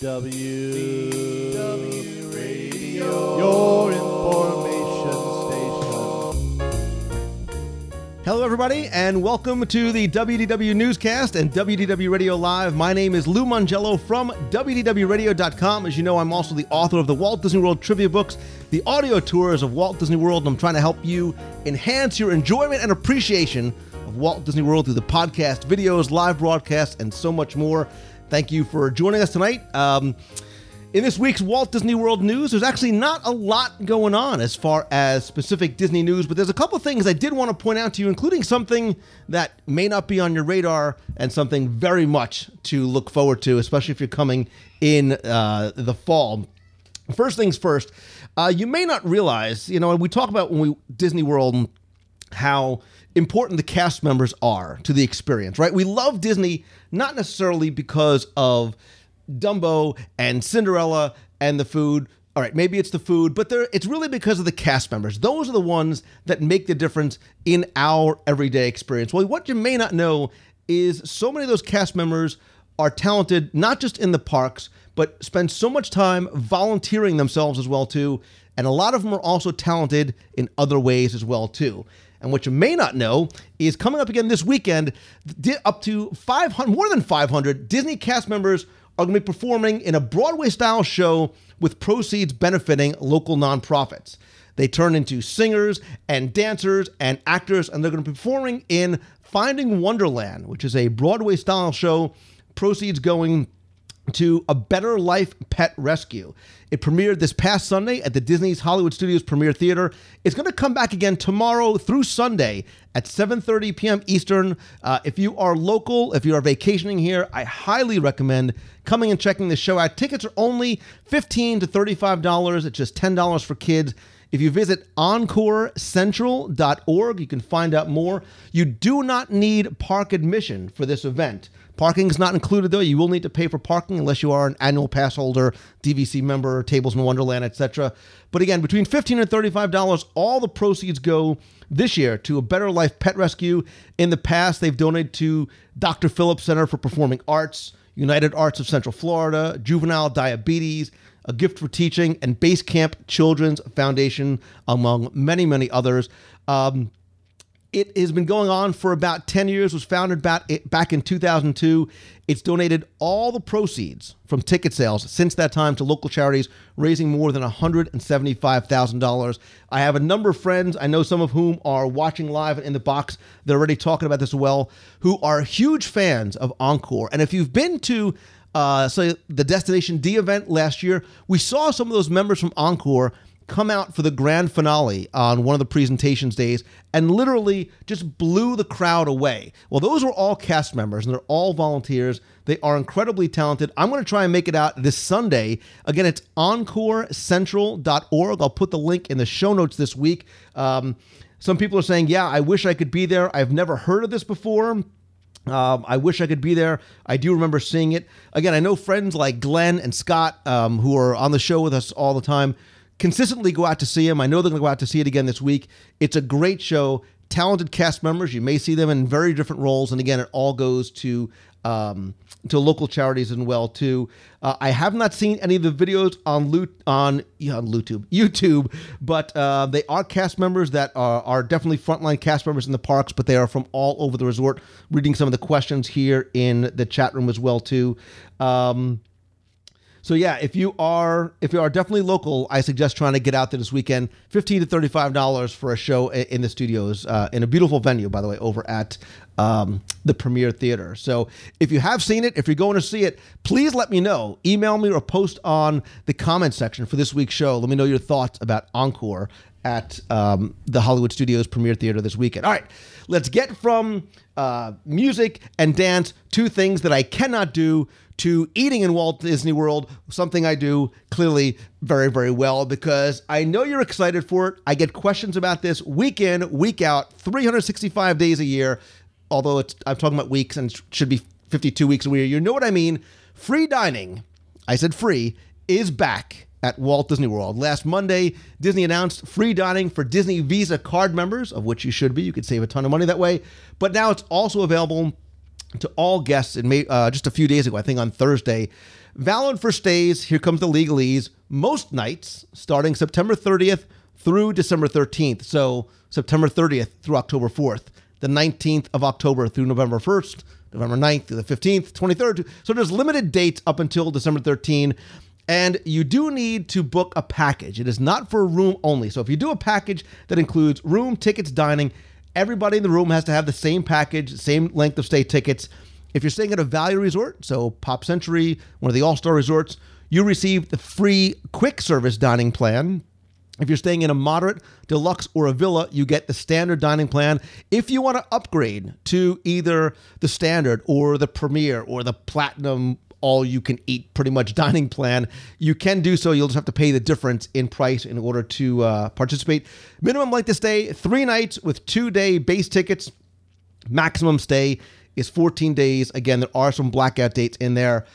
DW, Radio, your information station. Hello, everybody, and welcome to the WDW Newscast and WDW Radio Live. My name is Lou Mongello from WDWRadio.com. As you know, I'm also the author of the Walt Disney World trivia books, the audio tours of Walt Disney World, and I'm trying to help you enhance your enjoyment and appreciation of Walt Disney World through the podcast, videos, live broadcasts, and so much more. Thank you for joining us tonight. Um, in this week's Walt Disney World news, there's actually not a lot going on as far as specific Disney news, but there's a couple things I did want to point out to you, including something that may not be on your radar and something very much to look forward to, especially if you're coming in uh, the fall. First things first, uh, you may not realize, you know, we talk about when we Disney World how important the cast members are to the experience, right? We love Disney not necessarily because of Dumbo and Cinderella and the food. All right, maybe it's the food, but it's really because of the cast members. Those are the ones that make the difference in our everyday experience. Well, what you may not know is so many of those cast members are talented not just in the parks, but spend so much time volunteering themselves as well too. And a lot of them are also talented in other ways as well too. And what you may not know is coming up again this weekend, up to 500, more than 500 Disney cast members are going to be performing in a Broadway style show with proceeds benefiting local nonprofits. They turn into singers and dancers and actors, and they're going to be performing in Finding Wonderland, which is a Broadway style show. Proceeds going to A Better Life Pet Rescue. It premiered this past Sunday at the Disney's Hollywood Studios Premiere Theater. It's going to come back again tomorrow through Sunday at 7:30 p.m. Eastern. Uh, if you are local, if you are vacationing here, I highly recommend coming and checking the show out. Tickets are only 15 to 35 dollars. It's just 10 dollars for kids. If you visit EncoreCentral.org, you can find out more. You do not need park admission for this event. Parking is not included though. You will need to pay for parking unless you are an annual pass holder, DVC member, Tables in Wonderland, etc. But again, between 15 and $35, all the proceeds go this year to a Better Life Pet Rescue. In the past, they've donated to Dr. Phillips Center for Performing Arts, United Arts of Central Florida, Juvenile Diabetes, a Gift for Teaching, and Base Camp Children's Foundation, among many, many others. Um, it has been going on for about 10 years, was founded back in 2002. It's donated all the proceeds from ticket sales since that time to local charities, raising more than $175,000. I have a number of friends, I know some of whom are watching live and in the box. They're already talking about this well, who are huge fans of Encore. And if you've been to uh, so the Destination D event last year, we saw some of those members from Encore come out for the grand finale on one of the presentations days and literally just blew the crowd away. Well, those were all cast members and they're all volunteers. They are incredibly talented. I'm going to try and make it out this Sunday. Again, it's encorecentral.org. I'll put the link in the show notes this week. Um, some people are saying, yeah, I wish I could be there. I've never heard of this before. Um, I wish I could be there. I do remember seeing it. Again, I know friends like Glenn and Scott um, who are on the show with us all the time consistently go out to see him. I know they're going to go out to see it again this week. It's a great show. Talented cast members. You may see them in very different roles, and again, it all goes to um, to local charities as well too. Uh, I have not seen any of the videos on loot on yeah, on YouTube, YouTube, but uh, they are cast members that are, are definitely frontline cast members in the parks, but they are from all over the resort. Reading some of the questions here in the chat room as well too. Um, so yeah, if you are if you are definitely local, I suggest trying to get out there this weekend. Fifteen to thirty five dollars for a show in the studios uh, in a beautiful venue, by the way, over at um, the Premiere Theater. So if you have seen it, if you're going to see it, please let me know. Email me or post on the comment section for this week's show. Let me know your thoughts about Encore at um, the Hollywood Studios Premiere Theater this weekend. All right, let's get from uh, music and dance to things that I cannot do to eating in Walt Disney World, something I do clearly very, very well because I know you're excited for it. I get questions about this week in, week out, 365 days a year. Although I'm talking about weeks and should be 52 weeks a year. You know what I mean? Free dining, I said free, is back at Walt Disney World. Last Monday, Disney announced free dining for Disney Visa card members, of which you should be. You could save a ton of money that way. But now it's also available to all guests in May, uh, just a few days ago, I think on Thursday. Valid for stays, here comes the legalese, most nights starting September 30th through December 13th. So September 30th through October 4th, the 19th of October through November 1st, November 9th through the 15th, 23rd. So there's limited dates up until December 13th. And you do need to book a package. It is not for room only. So if you do a package that includes room, tickets, dining, everybody in the room has to have the same package, same length of stay tickets. If you're staying at a value resort, so Pop Century, one of the all star resorts, you receive the free quick service dining plan. If you're staying in a moderate, deluxe, or a villa, you get the standard dining plan. If you want to upgrade to either the standard or the premier or the platinum all you can eat pretty much dining plan. You can do so. You'll just have to pay the difference in price in order to uh, participate. Minimum length of stay three nights with two day base tickets. Maximum stay is 14 days. Again, there are some blackout dates in there.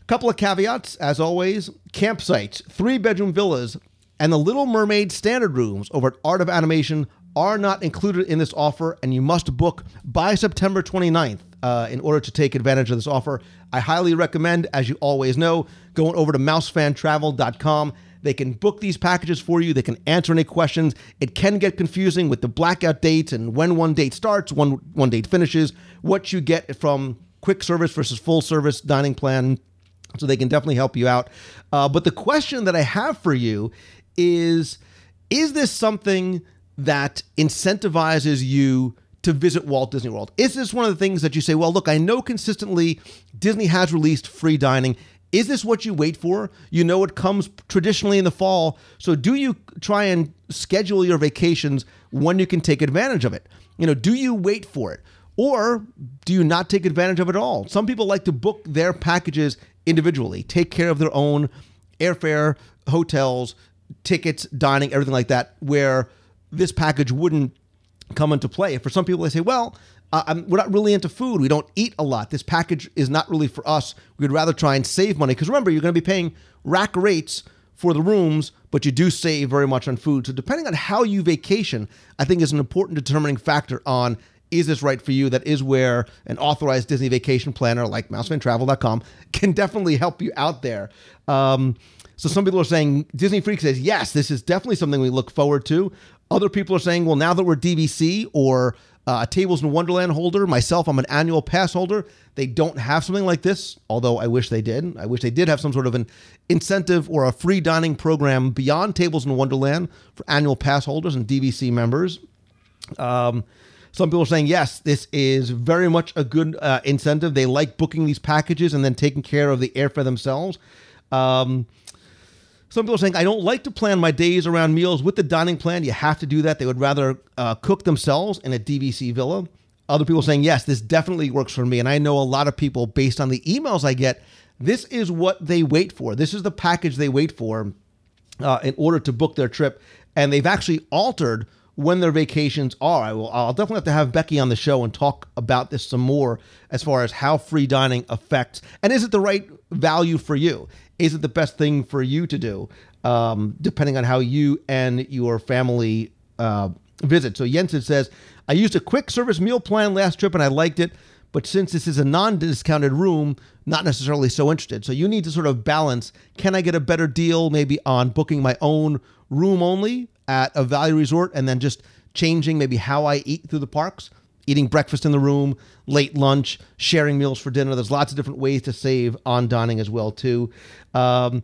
A couple of caveats, as always campsites, three bedroom villas, and the Little Mermaid standard rooms over at Art of Animation are not included in this offer, and you must book by September 29th uh, in order to take advantage of this offer. I highly recommend, as you always know, going over to mousefantravel.com. They can book these packages for you. They can answer any questions. It can get confusing with the blackout dates and when one date starts, one one date finishes, what you get from quick service versus full service dining plan. So they can definitely help you out. Uh, but the question that I have for you is: Is this something that incentivizes you? To visit Walt Disney World? Is this one of the things that you say, well, look, I know consistently Disney has released free dining. Is this what you wait for? You know it comes traditionally in the fall. So do you try and schedule your vacations when you can take advantage of it? You know, do you wait for it? Or do you not take advantage of it at all? Some people like to book their packages individually, take care of their own airfare, hotels, tickets, dining, everything like that, where this package wouldn't come into play. For some people, they say, well, uh, we're not really into food. We don't eat a lot. This package is not really for us. We'd rather try and save money because remember, you're going to be paying rack rates for the rooms, but you do save very much on food. So depending on how you vacation, I think is an important determining factor on is this right for you? That is where an authorized Disney vacation planner like mousefantravel.com can definitely help you out there. Um, so some people are saying Disney Freak says yes, this is definitely something we look forward to. Other people are saying, well, now that we're DVC or uh, a Tables in Wonderland holder, myself, I'm an annual pass holder. They don't have something like this, although I wish they did. I wish they did have some sort of an incentive or a free dining program beyond Tables in Wonderland for annual pass holders and DVC members. Um, some people are saying, yes, this is very much a good uh, incentive. They like booking these packages and then taking care of the airfare themselves. Um, some people are saying, I don't like to plan my days around meals with the dining plan. You have to do that. They would rather uh, cook themselves in a DVC villa. Other people saying, yes, this definitely works for me. And I know a lot of people, based on the emails I get, this is what they wait for. This is the package they wait for uh, in order to book their trip. And they've actually altered when their vacations are. I will. I'll definitely have to have Becky on the show and talk about this some more as far as how free dining affects and is it the right value for you? Is it the best thing for you to do? Um, depending on how you and your family uh, visit. So Jensen says, I used a quick service meal plan last trip and I liked it, but since this is a non-discounted room, not necessarily so interested. So you need to sort of balance. Can I get a better deal maybe on booking my own room only at a value resort and then just changing maybe how I eat through the parks? Eating breakfast in the room, late lunch, sharing meals for dinner. There's lots of different ways to save on dining as well too. Um,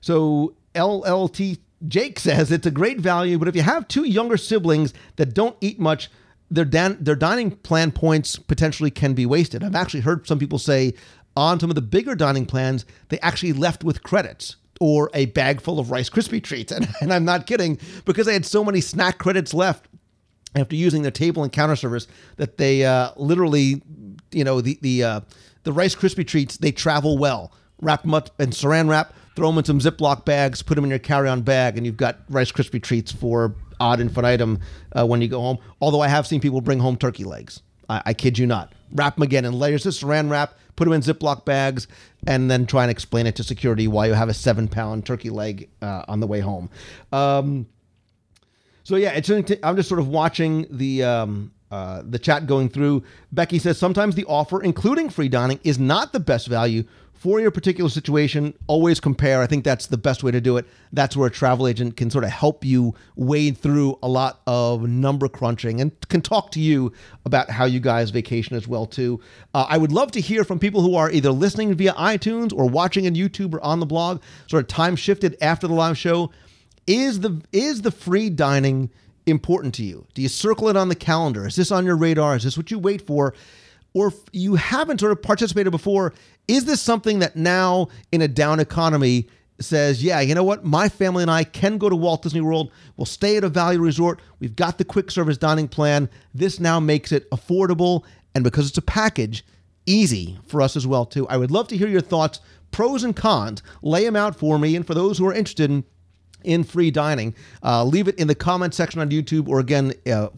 so LLT Jake says it's a great value, but if you have two younger siblings that don't eat much, their dan- their dining plan points potentially can be wasted. I've actually heard some people say on some of the bigger dining plans, they actually left with credits or a bag full of Rice Krispie treats. And, and I'm not kidding because I had so many snack credits left after using their table and counter service that they uh, literally, you know, the the uh, the Rice Krispie treats they travel well. Wrap them up in Saran wrap, throw them in some Ziploc bags, put them in your carry-on bag, and you've got Rice Krispie treats for odd infinitum uh, when you go home. Although I have seen people bring home turkey legs. I, I kid you not. Wrap them again in layers of Saran wrap, put them in Ziploc bags, and then try and explain it to security why you have a seven-pound turkey leg uh, on the way home. Um, so yeah, it's I'm just sort of watching the um, uh, the chat going through. Becky says sometimes the offer, including free dining, is not the best value for your particular situation, always compare. I think that's the best way to do it. That's where a travel agent can sort of help you wade through a lot of number crunching and can talk to you about how you guys vacation as well too. Uh, I would love to hear from people who are either listening via iTunes or watching on YouTube or on the blog, sort of time shifted after the live show. Is the is the free dining important to you? Do you circle it on the calendar? Is this on your radar? Is this what you wait for? Or if you haven't sort of participated before, is this something that now in a down economy says, yeah, you know what? My family and I can go to Walt Disney World. We'll stay at a value resort. We've got the quick service dining plan. This now makes it affordable. And because it's a package, easy for us as well, too. I would love to hear your thoughts, pros and cons. Lay them out for me. And for those who are interested in, in free dining, uh, leave it in the comment section on YouTube or again, uh,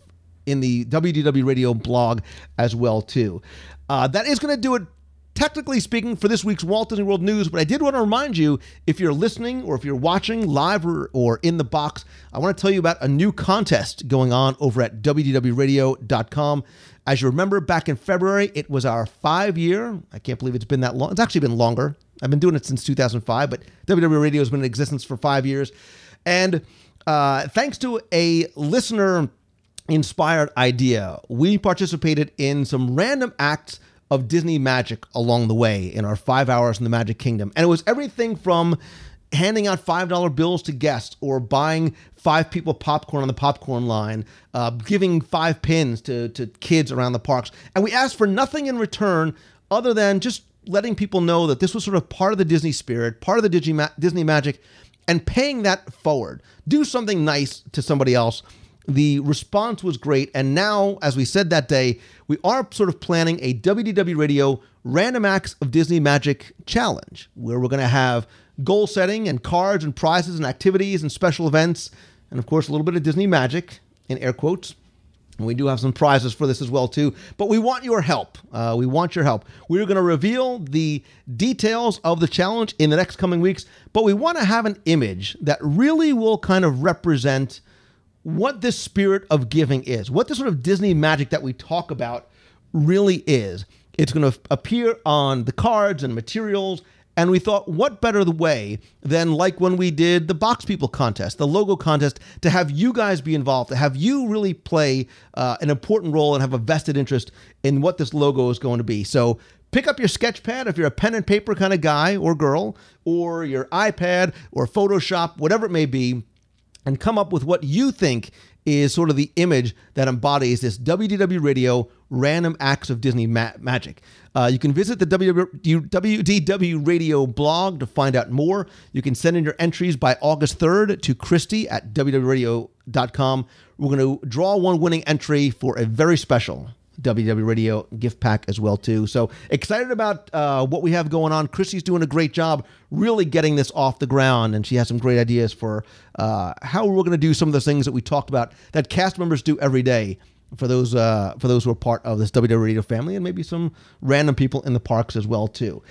in the WDW Radio blog as well too. Uh, that is going to do it technically speaking, for this week's Walt Disney World News, but I did want to remind you if you're listening or if you're watching live or, or in the box, I want to tell you about a new contest going on over at WDWRadio.com. As you remember, back in February, it was our five year, I can't believe it's been that long. It's actually been longer. I've been doing it since 2005, but WDW Radio has been in existence for five years. And uh, thanks to a listener inspired idea, we participated in some random acts of Disney magic along the way in our five hours in the Magic Kingdom. And it was everything from handing out $5 bills to guests or buying five people popcorn on the popcorn line, uh, giving five pins to, to kids around the parks. And we asked for nothing in return other than just letting people know that this was sort of part of the Disney spirit, part of the Disney magic, and paying that forward. Do something nice to somebody else the response was great. And now, as we said that day, we are sort of planning a WDW Radio Random Acts of Disney Magic Challenge, where we're going to have goal setting and cards and prizes and activities and special events, and of course, a little bit of Disney magic in air quotes. And we do have some prizes for this as well too. But we want your help. Uh, we want your help. We're going to reveal the details of the challenge in the next coming weeks. But we want to have an image that really will kind of represent what this spirit of giving is, what this sort of Disney magic that we talk about really is. It's going to appear on the cards and materials. And we thought, what better the way than like when we did the Box People contest, the logo contest, to have you guys be involved, to have you really play uh, an important role and have a vested interest in what this logo is going to be. So pick up your sketch pad if you're a pen and paper kind of guy or girl, or your iPad or Photoshop, whatever it may be, and come up with what you think is sort of the image that embodies this WDW Radio random acts of Disney ma- magic. Uh, you can visit the WDW Radio blog to find out more. You can send in your entries by August 3rd to Christy at WDWRadio.com. We're going to draw one winning entry for a very special WDW Radio gift pack as well too. So excited about uh, what we have going on. Christy's doing a great job, really getting this off the ground, and she has some great ideas for uh, how we're going to do some of the things that we talked about that cast members do every day. For those uh, for those who are part of this WDW Radio family, and maybe some random people in the parks as well too.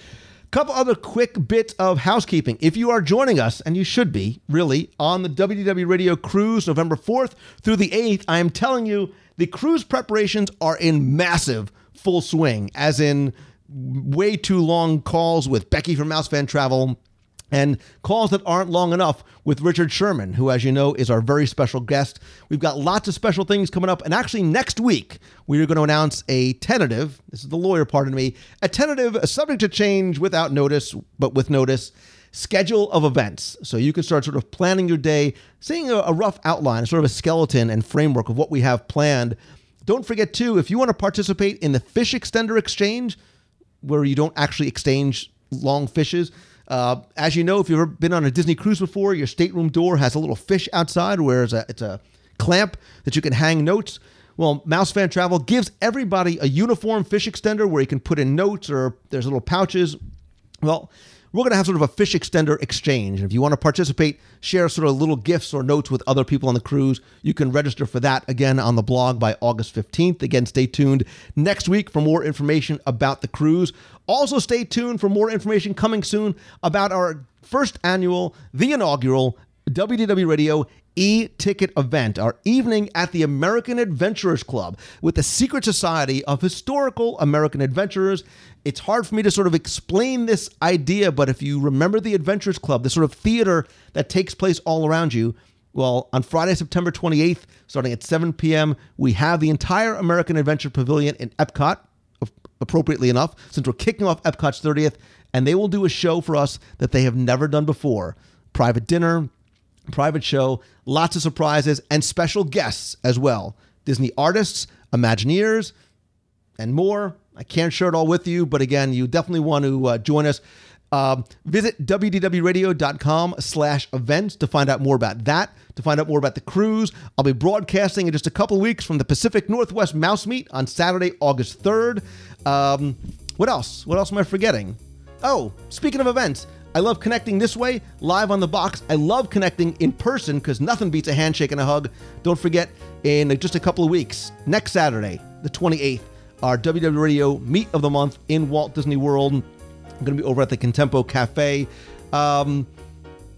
Couple other quick bits of housekeeping. If you are joining us, and you should be, really, on the WDW Radio cruise November 4th through the 8th, I am telling you the cruise preparations are in massive full swing, as in way too long calls with Becky from Mouse Fan Travel and calls that aren't long enough with Richard Sherman, who, as you know, is our very special guest. We've got lots of special things coming up. And actually, next week, we are going to announce a tentative, this is the lawyer part of me, a tentative, a subject to change without notice, but with notice, schedule of events. So you can start sort of planning your day, seeing a, a rough outline, sort of a skeleton and framework of what we have planned. Don't forget, too, if you want to participate in the fish extender exchange, where you don't actually exchange long fishes, uh, as you know, if you've ever been on a Disney cruise before, your stateroom door has a little fish outside where it's a, it's a clamp that you can hang notes. Well, Mouse Fan Travel gives everybody a uniform fish extender where you can put in notes or there's little pouches. Well, we're going to have sort of a fish extender exchange. And If you want to participate, share sort of little gifts or notes with other people on the cruise, you can register for that again on the blog by August 15th. Again, stay tuned next week for more information about the cruise. Also, stay tuned for more information coming soon about our first annual, the inaugural WDW Radio e ticket event, our evening at the American Adventurers Club with the secret society of historical American adventurers. It's hard for me to sort of explain this idea, but if you remember the Adventurers Club, the sort of theater that takes place all around you, well, on Friday, September 28th, starting at 7 p.m., we have the entire American Adventure Pavilion in Epcot, appropriately enough, since we're kicking off Epcot's 30th, and they will do a show for us that they have never done before. Private dinner, private show, lots of surprises, and special guests as well. Disney artists, Imagineers, and more. I can't share it all with you, but again, you definitely want to uh, join us. Um, visit wdwradio.com slash events to find out more about that, to find out more about the cruise. I'll be broadcasting in just a couple weeks from the Pacific Northwest Mouse Meet on Saturday, August 3rd. Um, what else? What else am I forgetting? Oh, speaking of events, I love connecting this way, live on the box. I love connecting in person because nothing beats a handshake and a hug. Don't forget, in just a couple of weeks, next Saturday, the 28th, our WW Radio Meet of the Month in Walt Disney World. I'm going to be over at the Contempo Cafe. Um,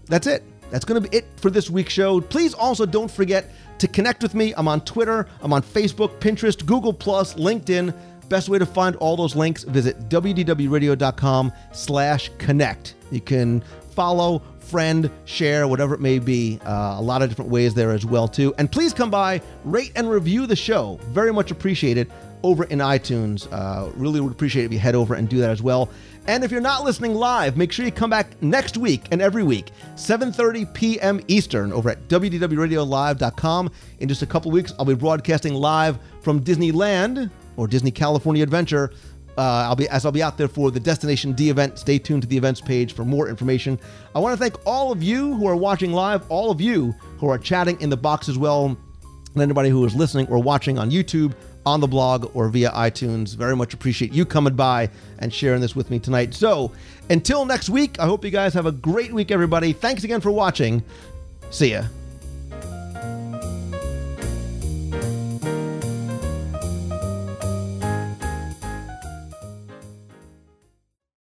that's it. That's going to be it for this week's show. Please also don't forget to connect with me. I'm on Twitter, I'm on Facebook, Pinterest, Google Plus, LinkedIn. Best way to find all those links, visit wdwradio.com slash connect. You can follow, friend, share, whatever it may be. Uh, a lot of different ways there as well, too. And please come by, rate and review the show. Very much appreciated over in iTunes. Uh, really would appreciate it if you head over and do that as well. And if you're not listening live, make sure you come back next week and every week, 7:30 p.m. Eastern, over at wdwradiolive.com. In just a couple weeks, I'll be broadcasting live from Disneyland or Disney California Adventure. Uh, I'll be as I'll be out there for the Destination D event. Stay tuned to the events page for more information. I want to thank all of you who are watching live, all of you who are chatting in the box as well, and anybody who is listening or watching on YouTube, on the blog, or via iTunes. Very much appreciate you coming by and sharing this with me tonight. So until next week, I hope you guys have a great week, everybody. Thanks again for watching. See ya.